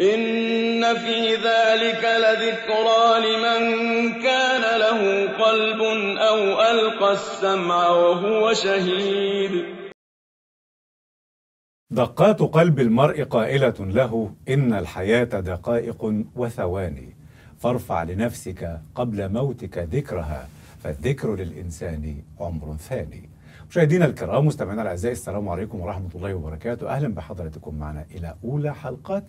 إن في ذلك لذكرى لمن كان له قلب أو ألقى السمع وهو شهيد. دقات قلب المرء قائلة له إن الحياة دقائق وثواني. فارفع لنفسك قبل موتك ذكرها فالذكر للإنسان عمر ثاني. مشاهدينا الكرام مستمعينا الأعزاء السلام عليكم ورحمة الله وبركاته. أهلا بحضراتكم معنا إلى أولى حلقات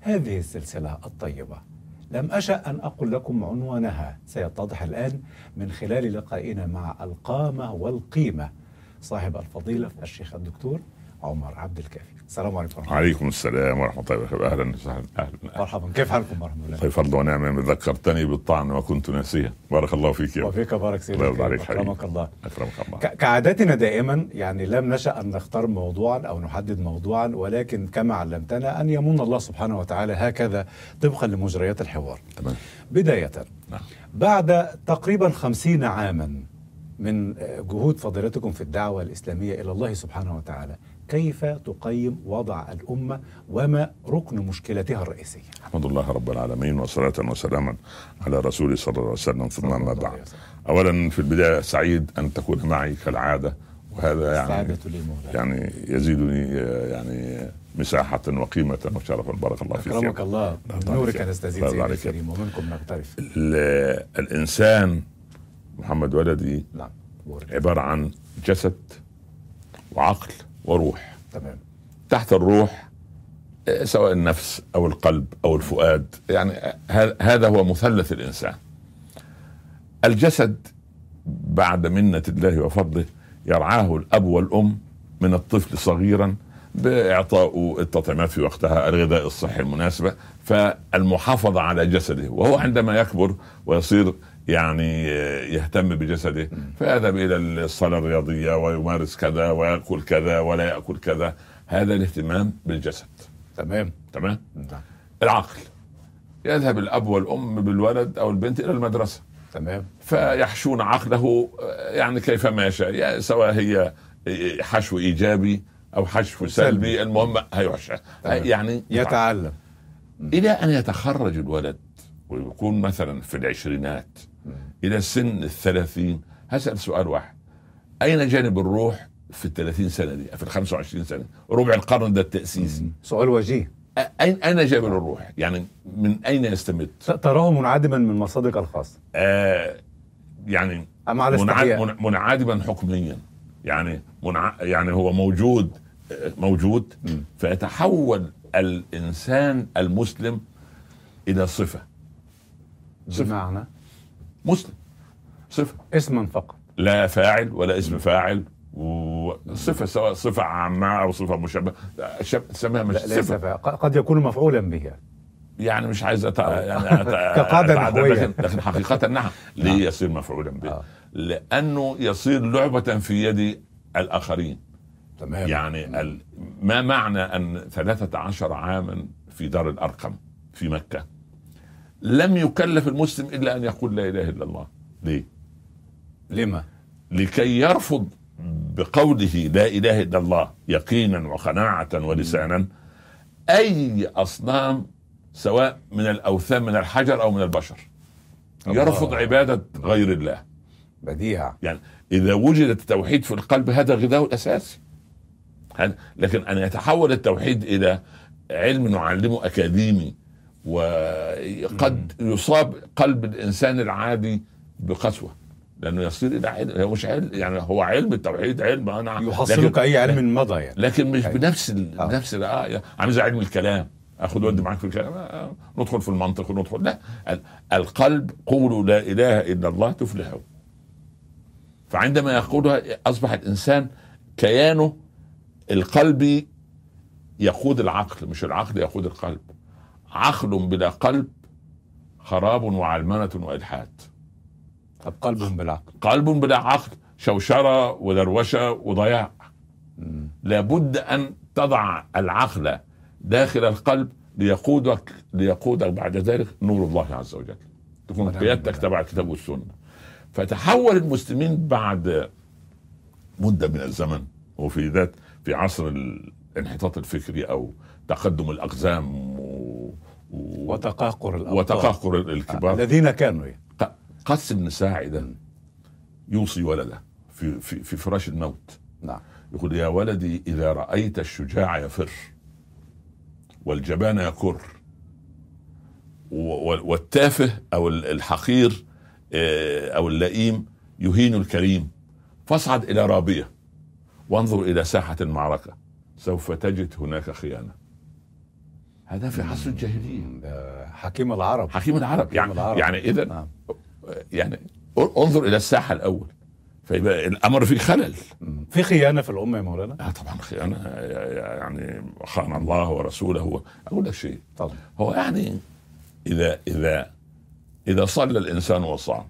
هذه السلسلة الطيبة. لم أشأ أن أقل لكم عنوانها. سيتضح الآن من خلال لقائنا مع القامة والقيمة. صاحب الفضيلة الشيخ الدكتور عمر عبد الكافي. السلام عليكم ورحمة الله. عليكم السلام ورحمة الله وبركاته. أهلا وسهلا. أهلا مرحبا. كيف حالكم؟ ورحمه الله الله فضل ونعمه ذكرتني بالطعن وكنت ناسيا بارك الله فيك يا وفيك بارك سيدك الله عليك. أكرمك الله. أكرمك الله. كعادتنا دائما يعني لم نشأ أن نختار موضوعا أو نحدد موضوعا ولكن كما علمتنا أن يمن الله سبحانه وتعالى هكذا طبقا لمجريات الحوار. تمام. بداية. نعم. بعد تقريبا خمسين عاما من جهود فضيلتكم في الدعوة الإسلامية إلى الله سبحانه وتعالى كيف تقيم وضع الأمة وما ركن مشكلتها الرئيسية؟ احمد الله رب العالمين وصلاة وسلاما على رسوله صلى الله عليه وسلم. ثم عليه بعد. اولا في البداية سعيد أن تكون معي كالعادة وهذا يعني يعني يزيدني يعني مساحة وقيمة. وشرفا بارك الله فيك. أكرمك الله. نورك. نستزيد سيدي. الكريم ومنكم نقترف. ال- الإنسان محمد ولدي نعم. عبارة عن جسد وعقل. وروح. تمام. تحت الروح آه، سواء النفس أو القلب أو الفؤاد. يعني آه، هذا هو مثلث الإنسان. الجسد بعد منة الله وفضله يرعاه الأب والأم من الطفل صغيرا بإعطاء التطعيمات في وقتها الغذاء الصحي المناسبة فالمحافظة على جسده وهو عندما يكبر ويصير يعني يهتم بجسده. فيذهب إلى الصالة الرياضية ويمارس كذا ويأكل كذا ولا يأكل كذا. هذا الاهتمام بالجسد. تمام. تمام؟ نعم. العقل. يذهب الأب والأم بالولد أو البنت إلى المدرسة. تمام. فيحشون عقله يعني كيفما يشاء. سواء هي حشو إيجابي أو حشو سلبي. سلبي المهم هيحشى. يعني يتعلم. إلى أن يتخرج الولد ويكون مثلا في العشرينات إلى سن الثلاثين. هسأل سؤال واحد. أين جانب الروح في الثلاثين سنة دي؟ في ال 25 سنة؟ ربع القرن ده التاسيسي سؤال وجيه. أ- أين أين جانب الروح؟ يعني من أين يستمد؟ تراه منعدما من مصادرك الخاصة. آه يعني منعدما حكميا. يعني منع يعني هو موجود موجود مم. فيتحول الإنسان المسلم إلى صفه صفة. بمعنى؟ مسلم. صفه اسما فقط. لا فاعل ولا اسم فاعل وصفه سواء صفة عامة أو صفة مشابهة. شب- سميها مش ق- قد يكون مفعولا به. يعني مش عايز أت... يعني أت... كقاعدة نحوية. لكن, لكن حقيقة نعم. ليه يصير مفعولا به؟ آه. لأنه يصير لعبة في يد الآخرين. تمام. يعني ال... ما معنى أن 13 عاما في دار الأرقم في مكة؟ لم يكلف المسلم إلا أن يقول لا إله إلا الله. ليه؟ لما؟ لكي يرفض بقوله لا إله إلا الله يقينا وقناعة ولسانا. أي أصنام سواء من الأوثان من الحجر أو من البشر الله. يرفض عبادة غير الله. بديع يعني إذا وجد التوحيد في القلب هذا غذاؤه الاساسي لكن ان يتحول التوحيد إلى علم نعلمه أكاديمي وقد يصاب قلب الإنسان العادي بقسوة. لأنه يصير إلى علم هو مش علم يعني هو علم التوحيد علم أنا يحصلك أي علم مضى يعني. لكن مش أيوة. بنفس ال... آه. بنفس ال- آه عامل زي علم الكلام. أخذ ودي معاك في الكلام. آه ندخل في المنطق وندخل. لا ال- القلب قولوا لا إله إلا الله تفلحوا فعندما يقولها أصبح الإنسان كيانه القلبي يقود العقل مش العقل يقود القلب. عقل بلا قلب خراب وعلمنة وإلحاد طب قلب بالعقل قلب بلا عقل شوشرة ودروشة وضياع مم. لابد أن تضع العقل داخل القلب ليقودك ليقودك بعد ذلك نور الله عز وجل تكون قيادتك. تبع الكتاب والسنة فتحول المسلمين بعد مدة من الزمن وفي ذات في عصر الانحطاط الفكري أو تقدم الأقزام و- وتقهقر الأبطال. وتقهقر الكبار. الذين كانوا. يعني. قسم الساعي ده يوصي ولده في في في فراش الموت. نعم. يقول يا ولدي إذا رأيت الشجاع يفر والجبان يكر والتافه ال- الحقير آه، أو اللئيم يهين الكريم. فاصعد إلى رابيه وانظر إلى ساحة المعركه سوف تجد هناك خيانة. هذا في عصر الجاهلية. ده حكيم العرب. حكيم العرب يعني العرب. يعني اذا نعم. يعني انظر إلى الساحة الأول. فيبقى الأمر فيه خلل. في خيانة في الأمة يا مولانا؟ آه طبعا خيانة. يعني خان الله ورسوله أقول لك شيء. طبعا. هو يعني إذا إذا إذا صلى الإنسان وصام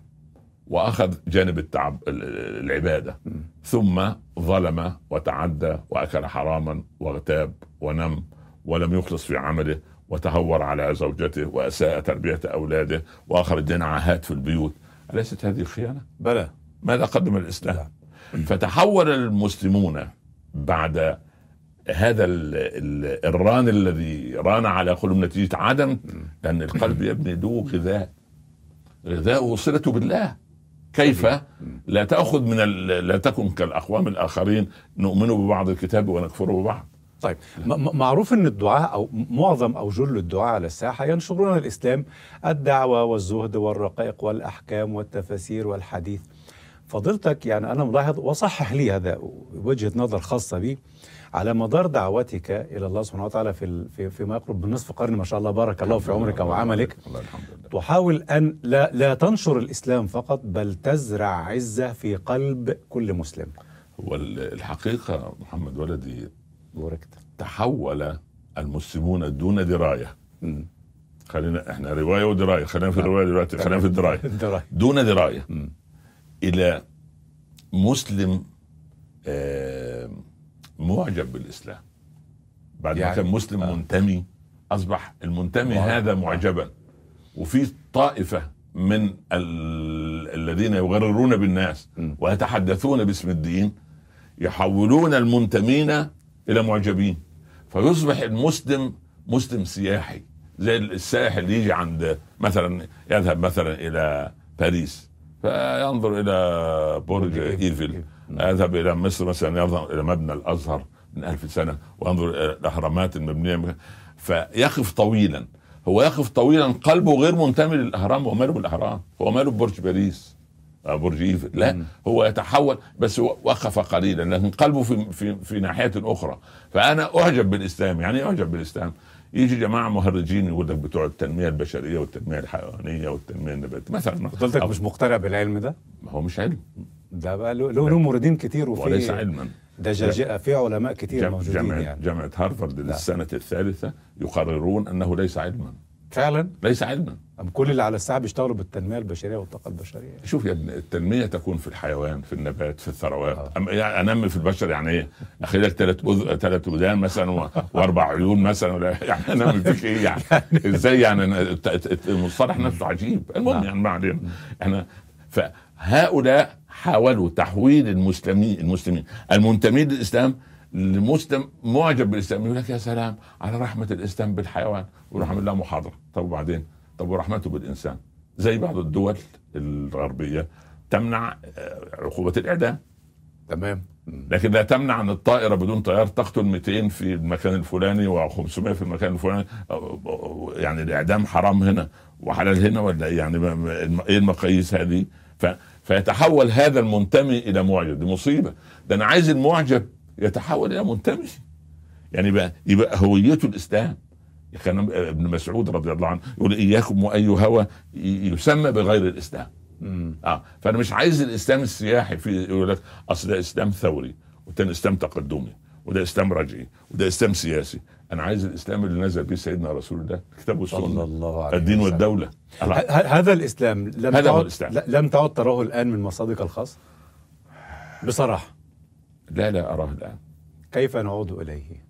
وأخذ جانب التعب ال- العبادة ثم ظلم وتعدى وأكل حراما واغتاب ونم ولم يخلص في عمله وتهور على زوجته وأساء تربية أولاده واخرج لنا عاهات في البيوت. أليست هذه خيانة؟ بلى. ماذا قدم الإسلام؟ فتحول المسلمون بعد هذا ال ال الران الذي ران على قلوب نتيجة عدم لأن القلب يبني له غذاء. غذاؤه صلته بالله. كيف؟ لا تأخذ من لا تكن كالأقوام الآخرين. نؤمن ببعض الكتاب ونكفر ببعض. طيب معروف إن الدعاء أو معظم أو جل الدعاء على الساحة ينشرون الإسلام الدعوة والزهد والرقائق والأحكام والتفاسير والحديث. فضيلتك يعني أنا ملاحظ وصحح لي هذا وجهة نظر خاصة بي على مدار دعوتك إلى الله سبحانه وتعالى في في فيما يقرب من نصف قرن ما شاء الله بارك الله في عمرك وعملك. الله الحمد لله. تحاول أن لا لا تنشر الإسلام فقط بل تزرع عزة في قلب كل مسلم. والحقيقة محمد ولدي بوركت تحول المسلمون دون دراية. خلينا إحنا رواية ودراية خلينا في الروايه دلوقتي خلينا في الدراية. دون دراية. إلى مسلم آه، معجب بالإسلام بعد ما يعني- كان مسلم آه. منتمي أصبح المنتمي معجب. هذا معجبا وفي طائفة من ال... الذين يغررون بالناس م. ويتحدثون باسم الدين يحولون المنتمين إلى معجبين. فيصبح المسلم مسلم سياحي زي السائح اللي يجي عند مثلا يذهب مثلا إلى باريس فينظر إلى برج. إيفل. يذهب إلى مصر مثلا ينظر إلى مبنى الأزهر من ألف سنة وينظر إلى الأهرامات المبنية. فيقف طويلا هو يقف طويلا قلبه غير منتمي للأهرام هو ماله بالأهرام هو ماله ببرج باريس. برج ايفل لا مم. هو يتحول بس وقف قليلا لكن قلبه في في في ناحية أخرى. فأنا أعجب بالإسلام. يعني إيه أعجب بالإسلام؟ يجي جماعة مهرجين يقول لك بتوع التنمية البشرية والتنمية الحيوانية والتنمية النباتية. مثلا أو- مش مقتنع بالعلم ده؟ ما هو مش علم. ده بقى له له موردين كتير وليس وفي علما دجاجة في علماء كتير جم- موجودين جامعة يعني. جامعة هارفارد للسنة الثالثة يقررون أنه ليس علما. فعلا؟ ليس علما. أم كل اللي على الساعة بيشتغلوا بالتنمية البشرية والطاقة البشرية شوف يا ابني التنمية تكون في الحيوان في النبات في الثروات آه. أما يعني أنمي في البشر يعني إيه؟ أخلي لك ثلاث أذ... ثلاث ودان مثلا. وأربع عيون مثلا ولا يعني أنمي فيك إيه يعني؟ إزاي يعني الت- الت- المصطلح نفسه عجيب المهم نعم. يعني ما علينا إحنا فهؤلاء حاولوا تحويل المسلمين المسلمين المنتمين للإسلام لمسلم معجب بالإسلام يقول لك يا سلام على رحمة الإسلام بالحيوان ورحمه الله محاضرة طب وبعدين طب ورحمته بالإنسان. زي بعض الدول الغربية تمنع آه، عقوبة الإعدام. تمام. لكن لا تمنع أن الطائرة بدون طيار تقتل 200 في المكان الفلاني و500 في المكان الفلاني. يعني الإعدام حرام هنا وحلال هنا ولا إيه؟ يعني إيه المقاييس هذه؟ ف فيتحول هذا المنتمي إلى معجب. دي مصيبة. ده أنا عايز المعجب يتحول إلى منتمي. يعني يبقى يبقى هويته الإسلام. كان ابن مسعود رضي الله عنه يقول إياكم وأي هوى يسمى بغير الإسلام. مم. آه فأنا مش عايز الإسلام السياحي في يقول لك أصل ده إسلام ثوري والتاني إسلام تقدمي وده إسلام رجعي وده إسلام سياسي. أنا عايز الإسلام اللي نزل به سيدنا رسول الله الكتاب صلى والسنة الله عليه الدين وسلم. والدولة. هذا الإسلام لم هذا هو. ل- لم تعد تراه الآن من مصادق الخاص؟ بصراحة. لا لا أراه الآن. كيف نعود إليه؟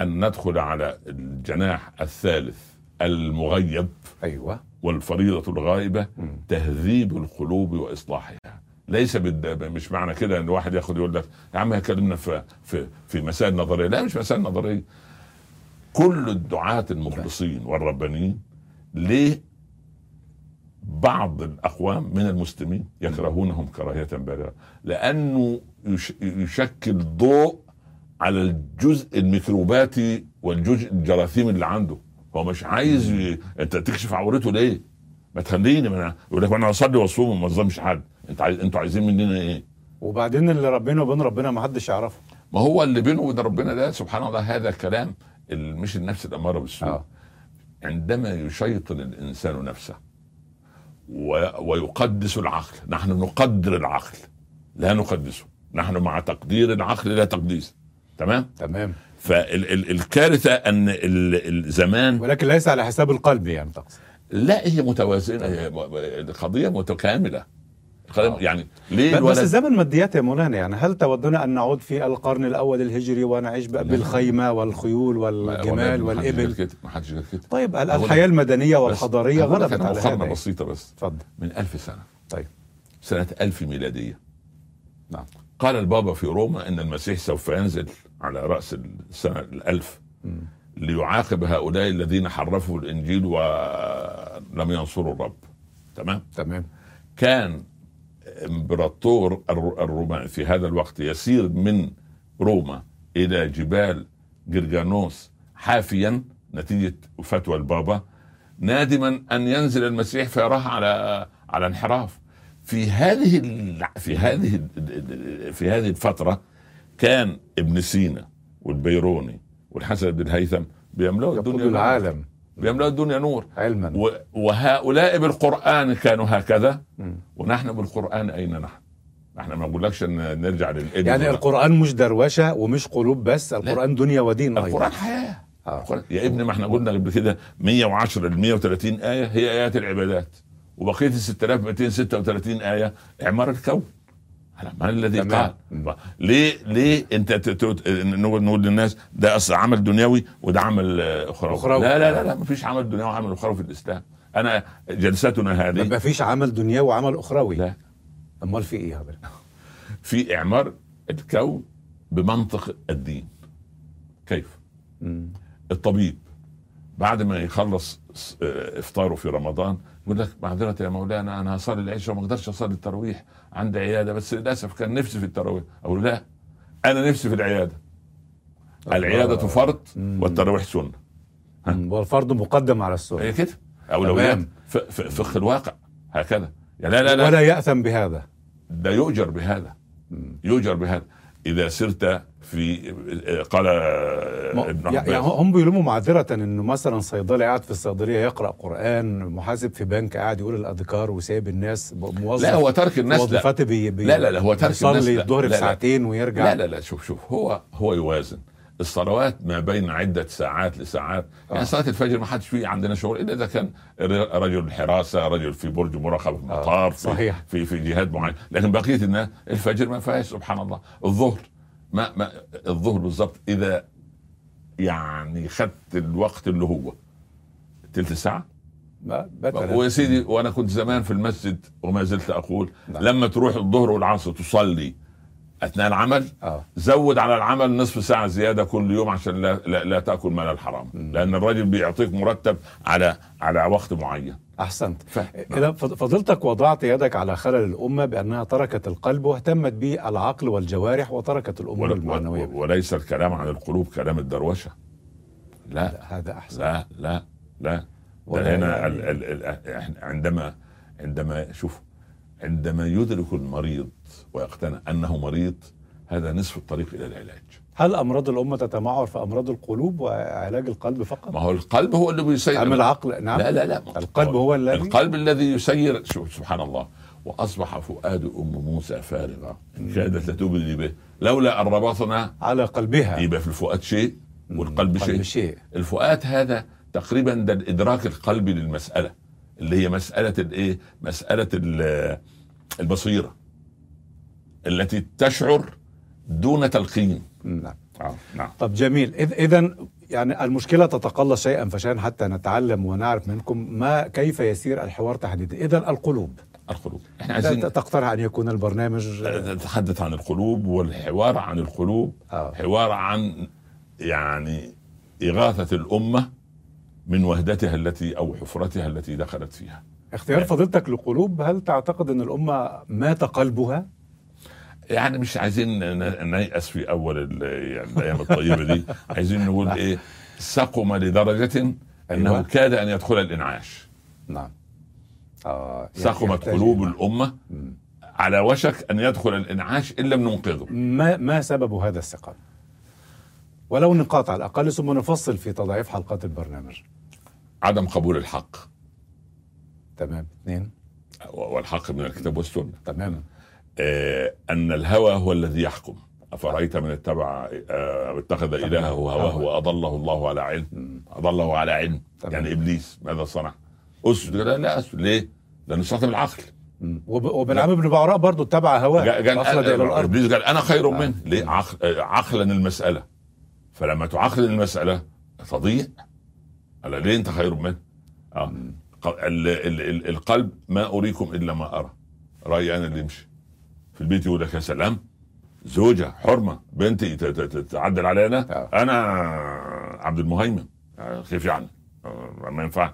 أن ندخل على الجناح الثالث المغيب أيوة. والفريضة الغائبة مم. تهذيب القلوب وإصلاحها. ليس بالد... مش معنى كده إن واحد ياخد يقول لك يا عم كلمنا في في في مسائل نظرية. لا مش مسائل نظرية. كل الدعاة المخلصين والربانيين ليه بعض الأقوام من المسلمين يكرهونهم كراهية بالغه لأنه يش- يشكل ضوء على الجزء الميكروباتي والجزء الجراثيم اللي عنده. هو مش عايز ي... انت تكشف عورته ليه؟ ما تخليني ما أنا- يقول لك أنا اصلي وأصوم وما اظلمش حد. انت عايز أنتوا عايزين مننا إيه؟ وبعدين اللي ربنا وبين ربنا ما حدش يعرفه. ما هو اللي بينه وبين ربنا ده سبحان الله هذا كلام ال- مش النفس الأمارة بالسوء. آه. عندما يشيطن الإنسان نفسه و... ويقدس العقل نحن نقدر العقل لا نقدسه. نحن مع تقدير العقل لا تقديسه تمام؟ تمام. فالكارثه أن ال- الزمان ولكن ليس على حساب القلب يعني تقصد. لا هي متوازنة هي القضية متكاملة. آه. يعني ليه بس الزمن ماديات يا مولانا يعني هل تودون أن نعود في القرن الأول الهجري ونعيش. بالخيمة والخيول ما- والجمال والإبل؟ كده ما حدش كده. طيب الحياة المدنية والحضارية غلبت على هذا. بسيطة بس. اتفضل. من ألف سنة. طيب. سنة ألف ميلادية. نعم. قال البابا في روما إن المسيح سوف ينزل. على رأس السنة الألف مم. ليعاقب هؤلاء الذين حرفوا الإنجيل ولم ينصروا الرب. تمام؟ تمام. كان إمبراطور الر- الرومان في هذا الوقت يسير من روما إلى جبال جرجانوس حافيا نتيجة فتوى البابا نادما أن ينزل المسيح فيراه على على انحراف. في هذه في هذه في هذه الفترة كان ابن سينا والبيروني والحسن بن الهيثم بيملأوا الدنيا نور. العالم. بيملأوا الدنيا نور. علما. و- وهؤلاء بالقرآن كانوا هكذا. ونحن بالقرآن أين نحن؟ إحنا ما بقولكش إن نرجع للإبل يعني ولا- القرآن مش دروشة ومش قلوب بس القرآن دنيا ودين القرآن أيضا حياة. آه. القرآن يا ابني ما إحنا قلنا قبل كده 110 ل 130 آية هي آيات العبادات. وبقية ال 6236 آية إعمار الكون. على من الذي. قال. ليه ليه انت نقول نقول للناس ده أصل عمل دنيوي وده عمل آه، اخروي أخروي. لا لا لا لا ما فيش عمل دنيوي وعمل اخروي في الإسلام أنا جلستنا هذه ما فيش عمل دنيوي وعمل أخروي لا أمال في إيه هذا في إعمار الكون بمنطق الدين كيف مم. الطبيب بعد ما يخلص آه، إفطاره في رمضان يقول لك معذره يا مولانا أنا هصلي العشاء وما أقدرش أصلي التراويح. عندي عيادة بس للأسف كان نفسي في التراويح. أقول لا أنا نفسي في العيادة. العيادة فرض. والتراويح مم. والفرض مقدم على السنة. هي كده؟ تمام. ف- ف- فقه الواقع. هكذا. يعني لا لا لا. ولا يأثم بهذا. ده يؤجر بهذا. يؤجر بهذا. إذا سرت في قال ابن يعني هم بيلوموا معذرة انه مثلا صيدلي قاعد في الصيدلية يقرأ قرآن محاسب في بنك قاعد يقول الأذكار وسايب الناس موظف لا هو ترك الناس لا بي بي لا لا لا هو ترك الناس يصلي. الظهر لا في لا. ساعتين ويرجع لا لا لا شوف شوف هو هو يوازن الصلوات ما بين عدة ساعات لساعات يعني آه. صلاة الفجر ما حدش فيه عندنا شغل إلا إذا كان رجل حراسة رجل في برج مراقبة في آه، مطار في, صحيح. في في جهاد معين لكن بقية الناس الفجر ما فيهاش سبحان الله الظهر ما ما الظهر بالضبط إذا يعني خدت الوقت اللي هو تلت مثلا ويا سيدي وأنا كنت زمان في المسجد وما زلت أقول نعم. لما تروح الظهر والعصر تصلي أثناء العمل آه. زود على العمل نصف ساعة زيادة كل يوم عشان لا لا, لا تأكل مال الحرام. لأن الراجل بيعطيك مرتب على على وقت معين. أحسنت. ف... فض- فضلتك وضعت يدك على خلل الأمة بأنها تركت القلب واهتمت بالعقل والجوارح وتركت الأمور ول... المعنوية. ول... وليس الكلام عن القلوب كلام الدروشة. لا. لا، هذا أحسن. لا لا لا. ده هنا يعني- ال... ال... ال... عندما عندما شوف عندما يدرك المريض ويقتنع أنه مريض هذا نصف الطريق إلى العلاج. هل أمراض الأمة تتمعر في أمراض القلوب وعلاج القلب فقط؟ ما هو القلب هو اللي بيسير أم العقل؟ نعم. لا لا لا. القلب هو الذي القلب الذي يسير. شوف سبحان الله. وأصبح فؤاد أم موسى فارغا إن كادت لتبدي به. لولا أن ربطنا على قلبها. يبقى في الفؤاد شيء والقلب شيء. شيء. الفؤاد هذا تقريبا ده الادراك القلبي للمسألة. اللي هي مسألة الإيه؟ مسألة ال- البصيرة التي تشعر دون تلقين. نعم. نعم نعم. طب جميل. إذا يعني المشكلة تتقلص شيئا فشيئا حتى نتعلم ونعرف منكم ما كيف يسير الحوار تحديدا. إذا القلوب. القلوب. إحنا عايزين تقترح أن يكون البرنامج نتحدث عن القلوب والحوار عن القلوب. آه. حوار عن يعني إغاثة الأمة من وهدتها التي أو حفرتها التي دخلت فيها اختيار فضيلتك لقلوب هل تعتقد أن الأمة مات قلبها؟ يعني مش عايزين نيأس في ال- يعني الأيام الطيبة دي عايزين نقول إيه سقم لدرجة أنه أيوة. كاد أن يدخل الإنعاش نعم آه يعني سقمت قلوب مم. على وشك أن يدخل الإنعاش إن لم ننقذه ما ما سبب هذا السقم؟ ولو نقاط على الأقل ثم نفصل في تضعيف حلقات البرنامج عدم قبول الحق. تمام. اثنين. والحق من الكتاب والسنة. تماما آه، أن الهوى هو الذي يحكم. أفرأيت من اتبع آه، اتخذ إلهه هواه وأضله الله على علم. مم. أضله على علم. تمام. يعني إبليس ماذا صنع؟ أسجد لا لا أسجد ليه؟ لأنه استخدم العقل. وبالعام بن بعوراء برضه اتبع هواه. إلى الأرض. إبليس قال أنا خير. منه. ليه؟ آه، عقلا المسألة. فلما تعقل المسألة تضيع. ليه انت خير منه آه. ق- ال- ال- ال- القلب ما أريكم إلا ما أرى. رأيي أنا اللي يمشي. في البيت يقول لك يا سلام زوجة حرمة بنتي تعدل علينا. آه. أنا عبد المهيمن. آه، كيف يعني. آه، ما ينفع.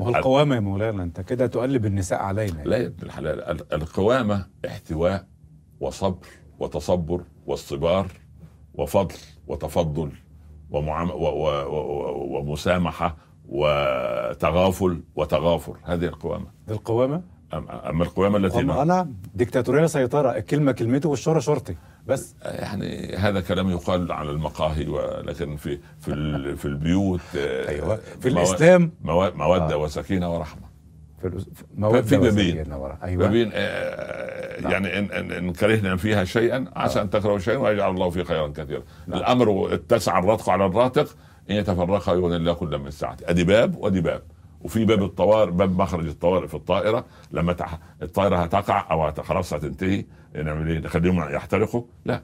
القوامة يا مولانا أنت كده تقلب النساء علينا. لا يا ابن الحلال ال- القوامة احتواء وصبر وتصبر واصطبار وفضل وتفضل. ومعام... و... و... و... ومسامحة وتغافل وتغافر. هذه القوامة. دي القوامة؟ أم- أما القوامة التي أما أنا ديكتاتوريه سيطرة الكلمة كلمته والشورى شرطي. بس. يعني هذا كلام يقال على المقاهي ولكن في في في البيوت آه، أيوه. في الإسلام. مو- مودة آه. وسكينة ورحمة. في في بابين. أيوه بابين آه، نعم. يعني ان ان, إن كرهنا فيها شيئا عسى أن تكرهوا شيئا ويجعل الله فيه خيرا كثيرا نعم. الأمر اتسع الرتق على الراتق إن يتفرقا يغني الله كل من سعته أدي باب وأدي باب وفي باب الطوارئ باب مخرج الطوارئ في الطائرة لما تح... الطائرة هتقع أو هت- خلاص هتنتهي نعمل إيه؟ نخليهم يحترقوا؟ لا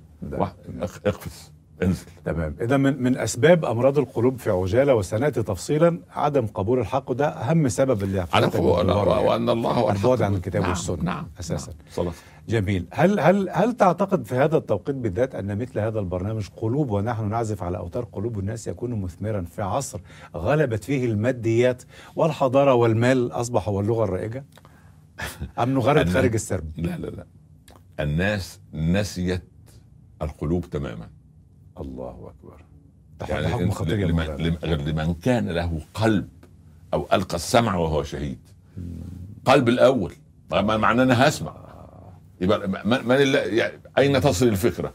اقفز انزل تمام إذا من من أسباب أمراض القلوب في عجالة وسناتي تفصيلا عدم قبول الحق وده أهم سبب اللي قوة بتدور يعني. وأن الله هو الحق. عن الكتاب نعم، والسنة نعم أساساً. نعم. صدق جميل هل هل هل تعتقد في هذا التوقيت بالذات أن مثل هذا البرنامج قلوب ونحن نعزف على أوتار قلوب الناس يكون مثمرا في عصر غلبت فيه الماديات والحضارة والمال أصبح هو اللغة الرائجة؟ أم نغرد خارج السرب؟ لا لا لا الناس نسيت القلوب تماما الله أكبر. يعني حكم خطير يا لمن, مولانا. غير لمن كان له قلب أو ألقى السمع وهو شهيد. قلب الأول. معناه أنا هسمع يبقى من الل- يعني أين تصل الفكرة؟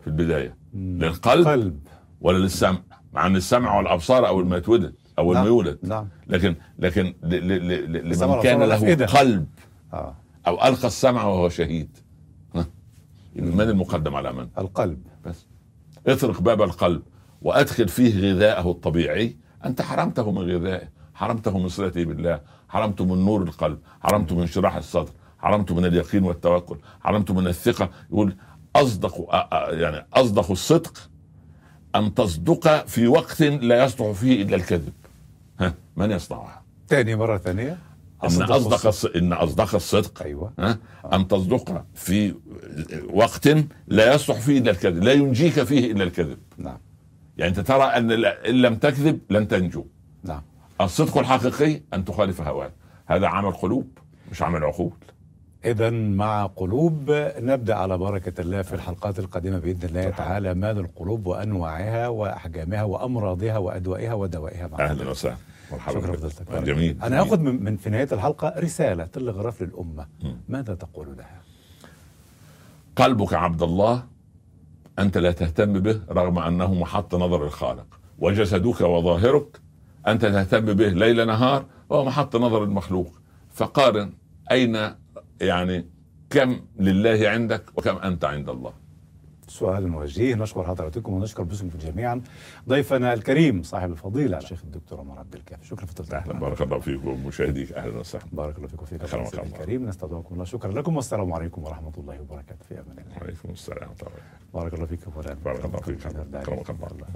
في البداية. للقلب قلب. ولا للسمع؟ مع أن السمع والأبصار أول ما يتولد أول ما نعم. يولد. نعم. لكن لكن ل- ل- ل- السمع لمن كان له. قلب آه. أو ألقى السمع وهو شهيد. من المقدم على من؟ القلب. بس. اطرق باب القلب وأدخل فيه غذاءه الطبيعي. أنت حرمته من غذائه حرمته من صلته بالله حرمته من نور القلب حرمته من شراح الصدر حرمته من اليقين والتوكل حرمته من الثقة. يقول أصدق يعني أصدق الصدق أن تصدق في وقت لا يصلح فيه إلا الكذب. ها من يصنعها؟ تاني مرة ثانية. ان أصدق. الص- إن أصدق الصدق. أيوه. ها؟ ان تصدق في وقت لا يصلح فيه إلا الكذب لا ينجيك فيه إلا الكذب. نعم. يعني أنت ترى أن إن لم تكذب لن تنجو. نعم. الصدق الحقيقي أن تخالف هواك هذا عمل قلوب مش عمل عقول. إذا مع قلوب نبدأ على بركة الله في الحلقات القادمة بإذن الله. تعالى مال القلوب وأنواعها وأحجامها وأمراضها وأدوائها ودوائها مع أهلا وسهلا. مرحبا شكرا بك. فضيلتك جميل جميل. أخذ من, من في نهاية الحلقة رسالة تلغراف للأمة مم. ماذا تقول لها؟ قلبك عبد الله أنت لا تهتم به رغم أنه محط نظر الخالق وجسدك وظاهرك أنت تهتم به ليل نهار وهو محط نظر المخلوق فقارن أين يعني كم لله عندك وكم أنت عند الله سؤال وجيه نشكر حضراتكم ونشكر باسمكم جميعا. ضيفنا الكريم صاحب الفضيلة الشيخ الدكتور عمر عبد الكافي. شكرا فضيلتك أهلا. بارك الله فيك ومشاهديك أهلا وسهلا. بارك الله فيكم. فيك الله. الكريم نستودعكم الله. شكرا لكم. والسلام عليكم ورحمة الله وبركاته. في أمان الله. وعليكم السلام. ورحمه الله بارك الله فيك. مولانا بارك الله فيك. شكراً. اكرمك الله.